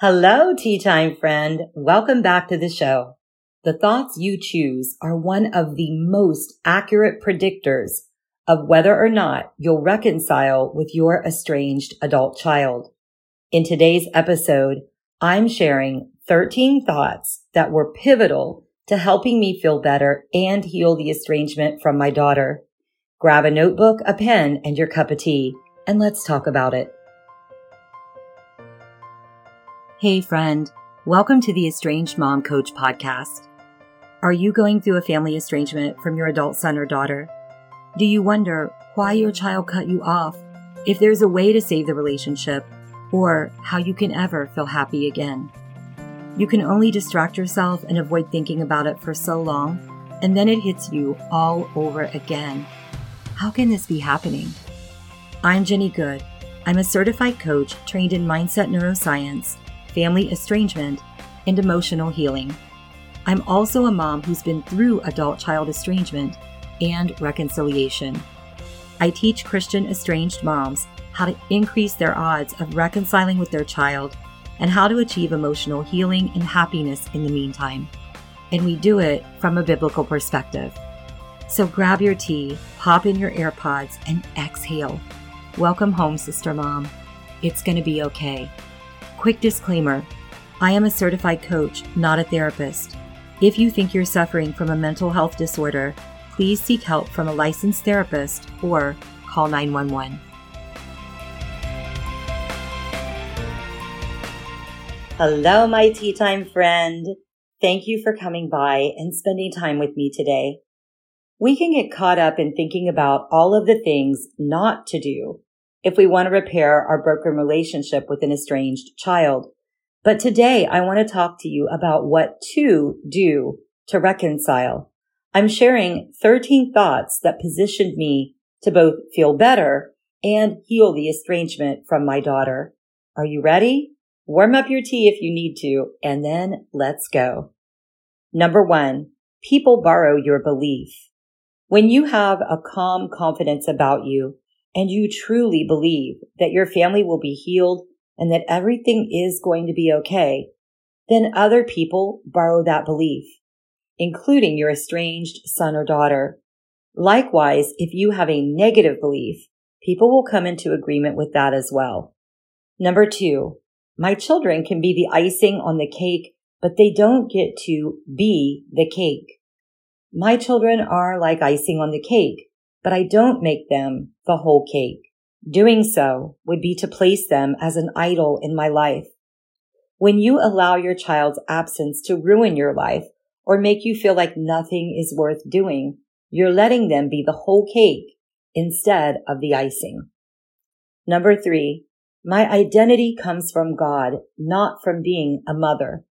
Hello, tea time friend. Welcome back to the show. The thoughts you choose are one of the most accurate predictors of whether or not you'll reconcile with your estranged adult child. In today's episode, I'm sharing 13 thoughts that were pivotal to helping me feel better and heal the estrangement from my daughter. Grab a notebook, a pen, and your cup of tea, and let's talk about it. Hey, friend. Welcome to the Estranged Mom Coach podcast. Are you going through a family estrangement from your adult son or daughter? Do you wonder why your child cut you off, if there's a way to save the relationship, or how you can ever feel happy again? You can only distract yourself and avoid thinking about it for so long, and then it hits you all over again. How can this be happening? I'm Jenny Good. I'm a certified coach trained in mindset neuroscience family estrangement, and emotional healing. I'm also a mom who's been through adult child estrangement and reconciliation. I teach Christian estranged moms how to increase their odds of reconciling with their child and how to achieve emotional healing and happiness in the meantime. And we do it from a biblical perspective. So grab your tea, pop in your AirPods, and exhale. Welcome home, Sister Mom. It's going to be okay. Quick disclaimer I am a certified coach, not a therapist. If you think you're suffering from a mental health disorder, please seek help from a licensed therapist or call 911. Hello, my tea time friend. Thank you for coming by and spending time with me today. We can get caught up in thinking about all of the things not to do if we want to repair our broken relationship with an estranged child. But today I want to talk to you about what to do to reconcile. I'm sharing 13 thoughts that positioned me to both feel better and heal the estrangement from my daughter. Are you ready? Warm up your tea if you need to, and then let's go. Number one, people borrow your belief. When you have a calm confidence about you, and you truly believe that your family will be healed and that everything is going to be okay, then other people borrow that belief, including your estranged son or daughter. Likewise, if you have a negative belief, people will come into agreement with that as well. Number two, my children can be the icing on the cake, but they don't get to be the cake. My children are like icing on the cake but I don't make them the whole cake. Doing so would be to place them as an idol in my life. When you allow your child's absence to ruin your life or make you feel like nothing is worth doing, you're letting them be the whole cake instead of the icing. Number three, my identity comes from God, not from being a mother.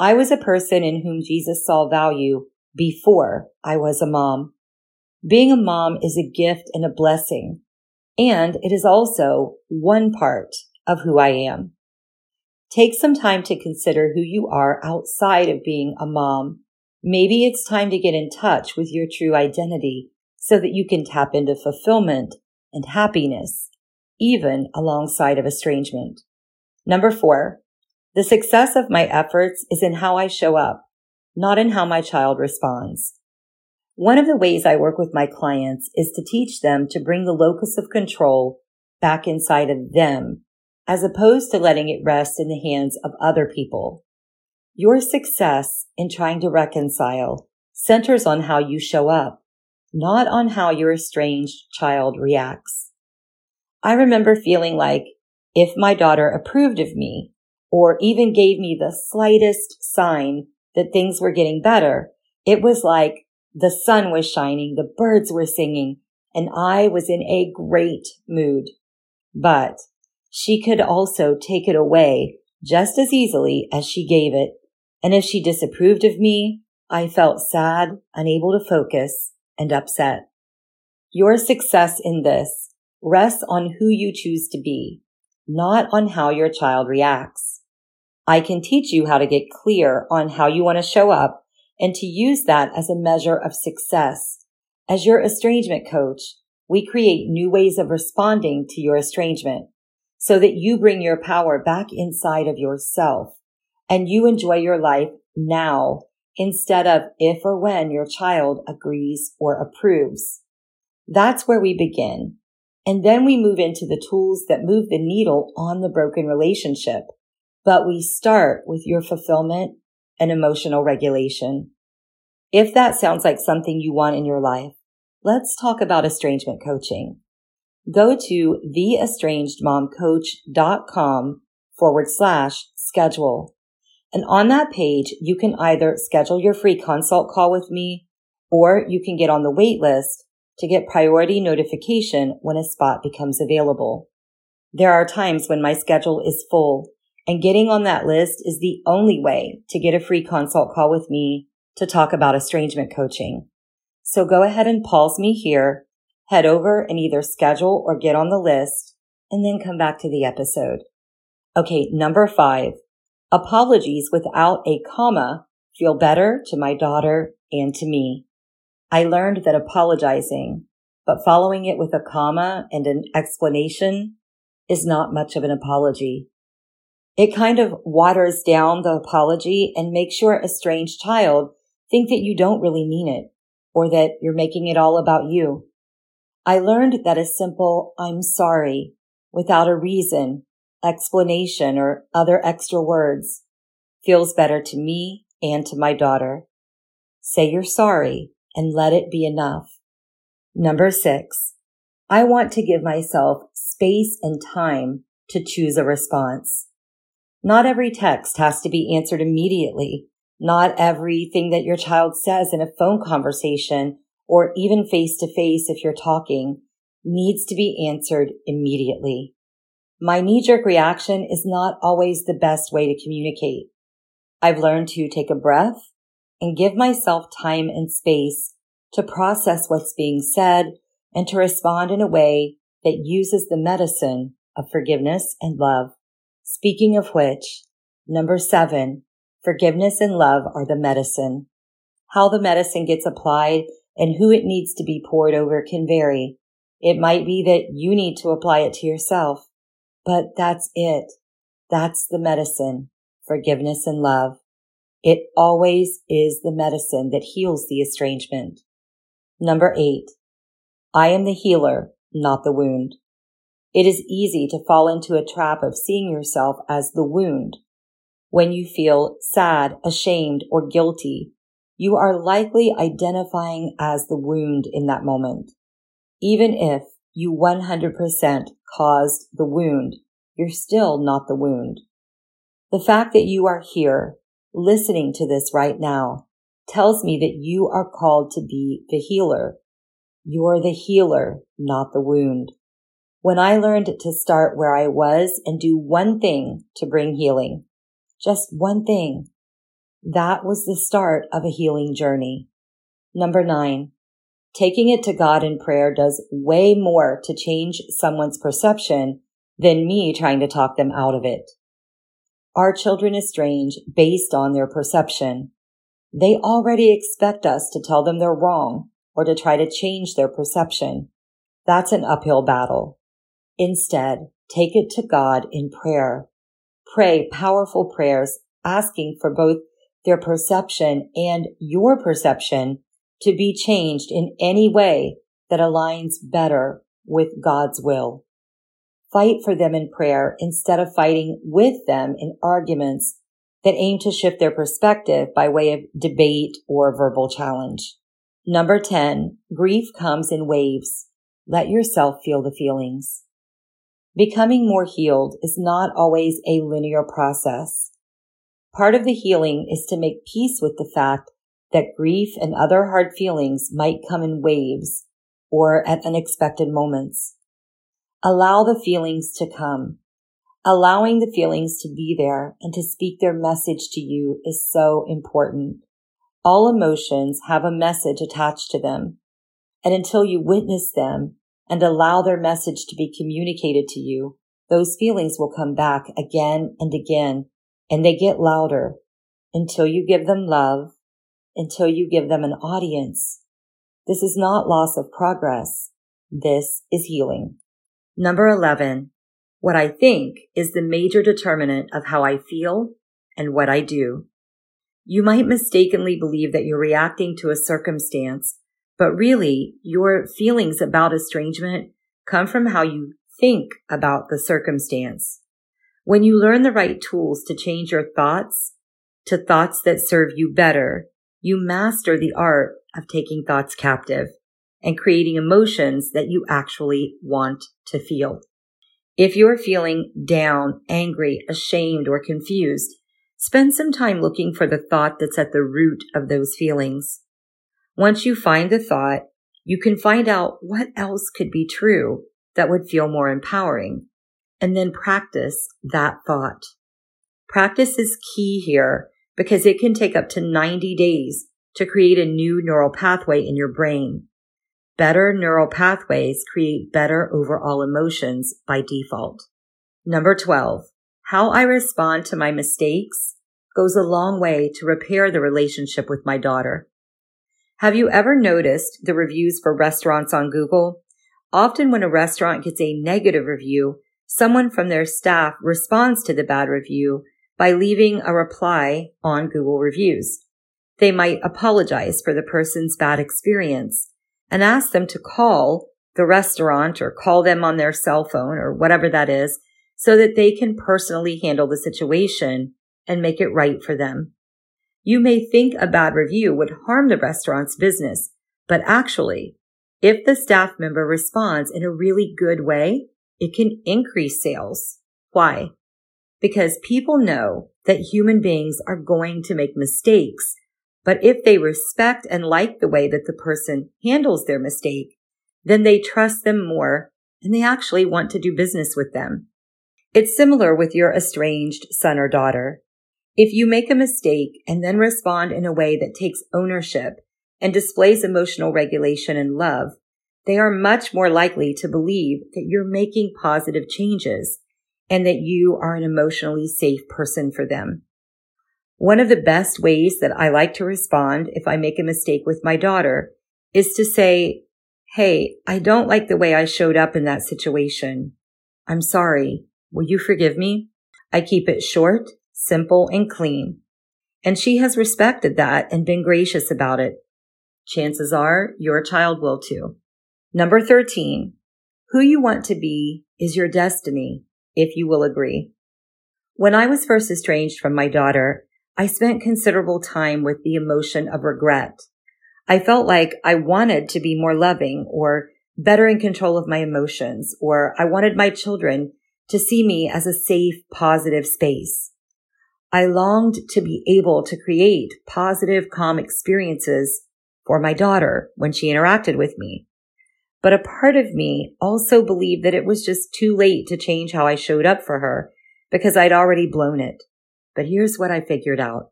I was a person in whom Jesus saw value before I was a mom. Being a mom is a gift and a blessing, and it is also one part of who I am. Take some time to consider who you are outside of being a mom. Maybe it's time to get in touch with your true identity so that you can tap into fulfillment and happiness, even alongside of estrangement. Number four, the success of my efforts is in how I show up, not in how my child responds. One of the ways I work with my clients is to teach them to bring the locus of control back inside of them, as opposed to letting it rest in the hands of other people. Your success in trying to reconcile centers on how you show up, not on how your estranged child reacts. I remember feeling like if my daughter approved of me or even gave me the slightest sign that things were getting better, it was like the sun was shining, the birds were singing, and I was in a great mood. But she could also take it away just as easily as she gave it. And if she disapproved of me, I felt sad, unable to focus, and upset. Your success in this rests on who you choose to be, not on how your child reacts. I can teach you how to get clear on how you want to show up and to use that as a measure of success. As your estrangement coach, we create new ways of responding to your estrangement. so that you bring your power back inside of yourself and you enjoy your life now instead of if or when your child agrees or approves. That's where we begin. And then we move into the tools that move the needle on the broken relationship. But we start with your fulfillment and emotional regulation. If that sounds like something you want in your life, let's talk about estrangement coaching. Go to theestrangedmomcoach.com forward slash schedule. And on that page, you can either schedule your free consult call with me or you can get on the wait list to get priority notification when a spot becomes available. There are times when my schedule is full and getting on that list is the only way to get a free consult call with me to talk about estrangement coaching. So go ahead and pause me here, head over and either schedule or get on the list and then come back to the episode. Okay. Number five, apologies without a comma feel better to my daughter and to me. I learned that apologizing, but following it with a comma and an explanation is not much of an apology. It kind of waters down the apology and makes your estranged child think that you don't really mean it or that you're making it all about you. I learned that a simple I'm sorry without a reason, explanation, or other extra words feels better to me and to my daughter. Say you're sorry and let it be enough. Number six, I want to give myself space and time to choose a response. Not every text has to be answered immediately. Not everything that your child says in a phone conversation or even face to face if you're talking needs to be answered immediately. My knee jerk reaction is not always the best way to communicate. I've learned to take a breath and give myself time and space to process what's being said and to respond in a way that uses the medicine of forgiveness and love. Speaking of which, number seven, forgiveness and love are the medicine. How the medicine gets applied and who it needs to be poured over can vary. It might be that you need to apply it to yourself, but that's it. That's the medicine, forgiveness and love. It always is the medicine that heals the estrangement. Number eight, I am the healer, not the wound. It is easy to fall into a trap of seeing yourself as the wound. When you feel sad, ashamed, or guilty, you are likely identifying as the wound in that moment. Even if you 100% caused the wound, you're still not the wound. The fact that you are here listening to this right now tells me that you are called to be the healer. You're the healer, not the wound. When I learned to start where I was and do one thing to bring healing, just one thing, that was the start of a healing journey. Number nine, taking it to God in prayer does way more to change someone's perception than me trying to talk them out of it. Our children estrange based on their perception. They already expect us to tell them they're wrong or to try to change their perception. That's an uphill battle. Instead, take it to God in prayer. Pray powerful prayers asking for both their perception and your perception to be changed in any way that aligns better with God's will fight for them in prayer instead of fighting with them in arguments that aim to shift their perspective by way of debate or verbal challenge. Number 10, grief comes in waves. Let yourself feel the feelings. Becoming more healed is not always a linear process. Part of the healing is to make peace with the fact that grief and other hard feelings might come in waves or at unexpected moments. Allow the feelings to come. Allowing the feelings to be there and to speak their message to you is so important. All emotions have a message attached to them. And until you witness them and allow their message to be communicated to you, those feelings will come back again and again and they get louder until you give them love, until you give them an audience. This is not loss of progress. This is healing. Number 11. What I think is the major determinant of how I feel and what I do. You might mistakenly believe that you're reacting to a circumstance, but really your feelings about estrangement come from how you think about the circumstance. When you learn the right tools to change your thoughts to thoughts that serve you better, you master the art of taking thoughts captive and creating emotions that you actually want to feel. If you're feeling down, angry, ashamed, or confused, spend some time looking for the thought that's at the root of those feelings. Once you find the thought, you can find out what else could be true that would feel more empowering, and then practice that thought. Practice is key here because it can take up to 90 days to create a new neural pathway in your brain. Better neural pathways create better overall emotions by default. Number 12. How I respond to my mistakes goes a long way to repair the relationship with my daughter. Have you ever noticed the reviews for restaurants on Google? Often when a restaurant gets a negative review, someone from their staff responds to the bad review by leaving a reply on Google reviews. They might apologize for the person's bad experience and ask them to call the restaurant or call them on their cell phone or whatever that is so that they can personally handle the situation and make it right for them. You may think a bad review would harm the restaurant's business, but actually, if the staff member responds in a really good way, it can increase sales. Why? Because people know that human beings are going to make mistakes but if they respect and like the way that the person handles their mistake, then they trust them more and they actually want to do business with them. It's similar with your estranged son or daughter. If you make a mistake and then respond in a way that takes ownership and displays emotional regulation and love, they are much more likely to believe that you're making positive changes and that you are an emotionally safe person for them. One of the best ways that I like to respond if I make a mistake with my daughter is to say, Hey, I don't like the way I showed up in that situation. I'm sorry. Will you forgive me? I keep it short, simple, and clean. And she has respected that and been gracious about it. Chances are your child will too. Number 13. Who you want to be is your destiny, if you will agree. When I was first estranged from my daughter, I spent considerable time with the emotion of regret. I felt like I wanted to be more loving or better in control of my emotions, or I wanted my children to see me as a safe, positive space. I longed to be able to create positive, calm experiences for my daughter when she interacted with me. But a part of me also believed that it was just too late to change how I showed up for her because I'd already blown it. But here's what I figured out.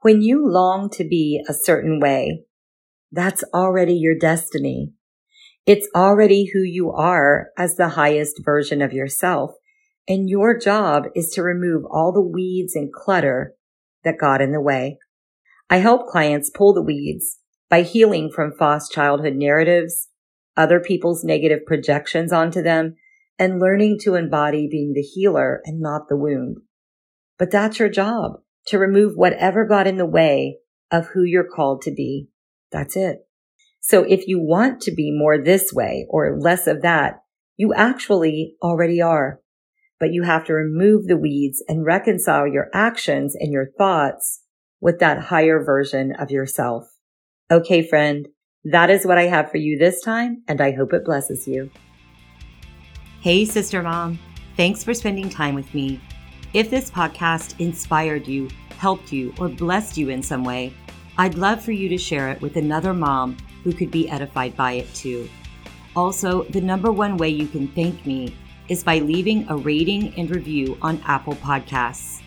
When you long to be a certain way, that's already your destiny. It's already who you are as the highest version of yourself. And your job is to remove all the weeds and clutter that got in the way. I help clients pull the weeds by healing from false childhood narratives, other people's negative projections onto them, and learning to embody being the healer and not the wound. But that's your job to remove whatever got in the way of who you're called to be. That's it. So if you want to be more this way or less of that, you actually already are. But you have to remove the weeds and reconcile your actions and your thoughts with that higher version of yourself. Okay, friend, that is what I have for you this time, and I hope it blesses you. Hey, sister mom. Thanks for spending time with me. If this podcast inspired you, helped you, or blessed you in some way, I'd love for you to share it with another mom who could be edified by it too. Also, the number one way you can thank me is by leaving a rating and review on Apple Podcasts.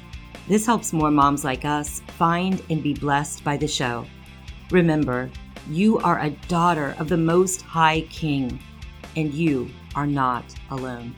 This helps more moms like us find and be blessed by the show. Remember, you are a daughter of the Most High King, and you are not alone.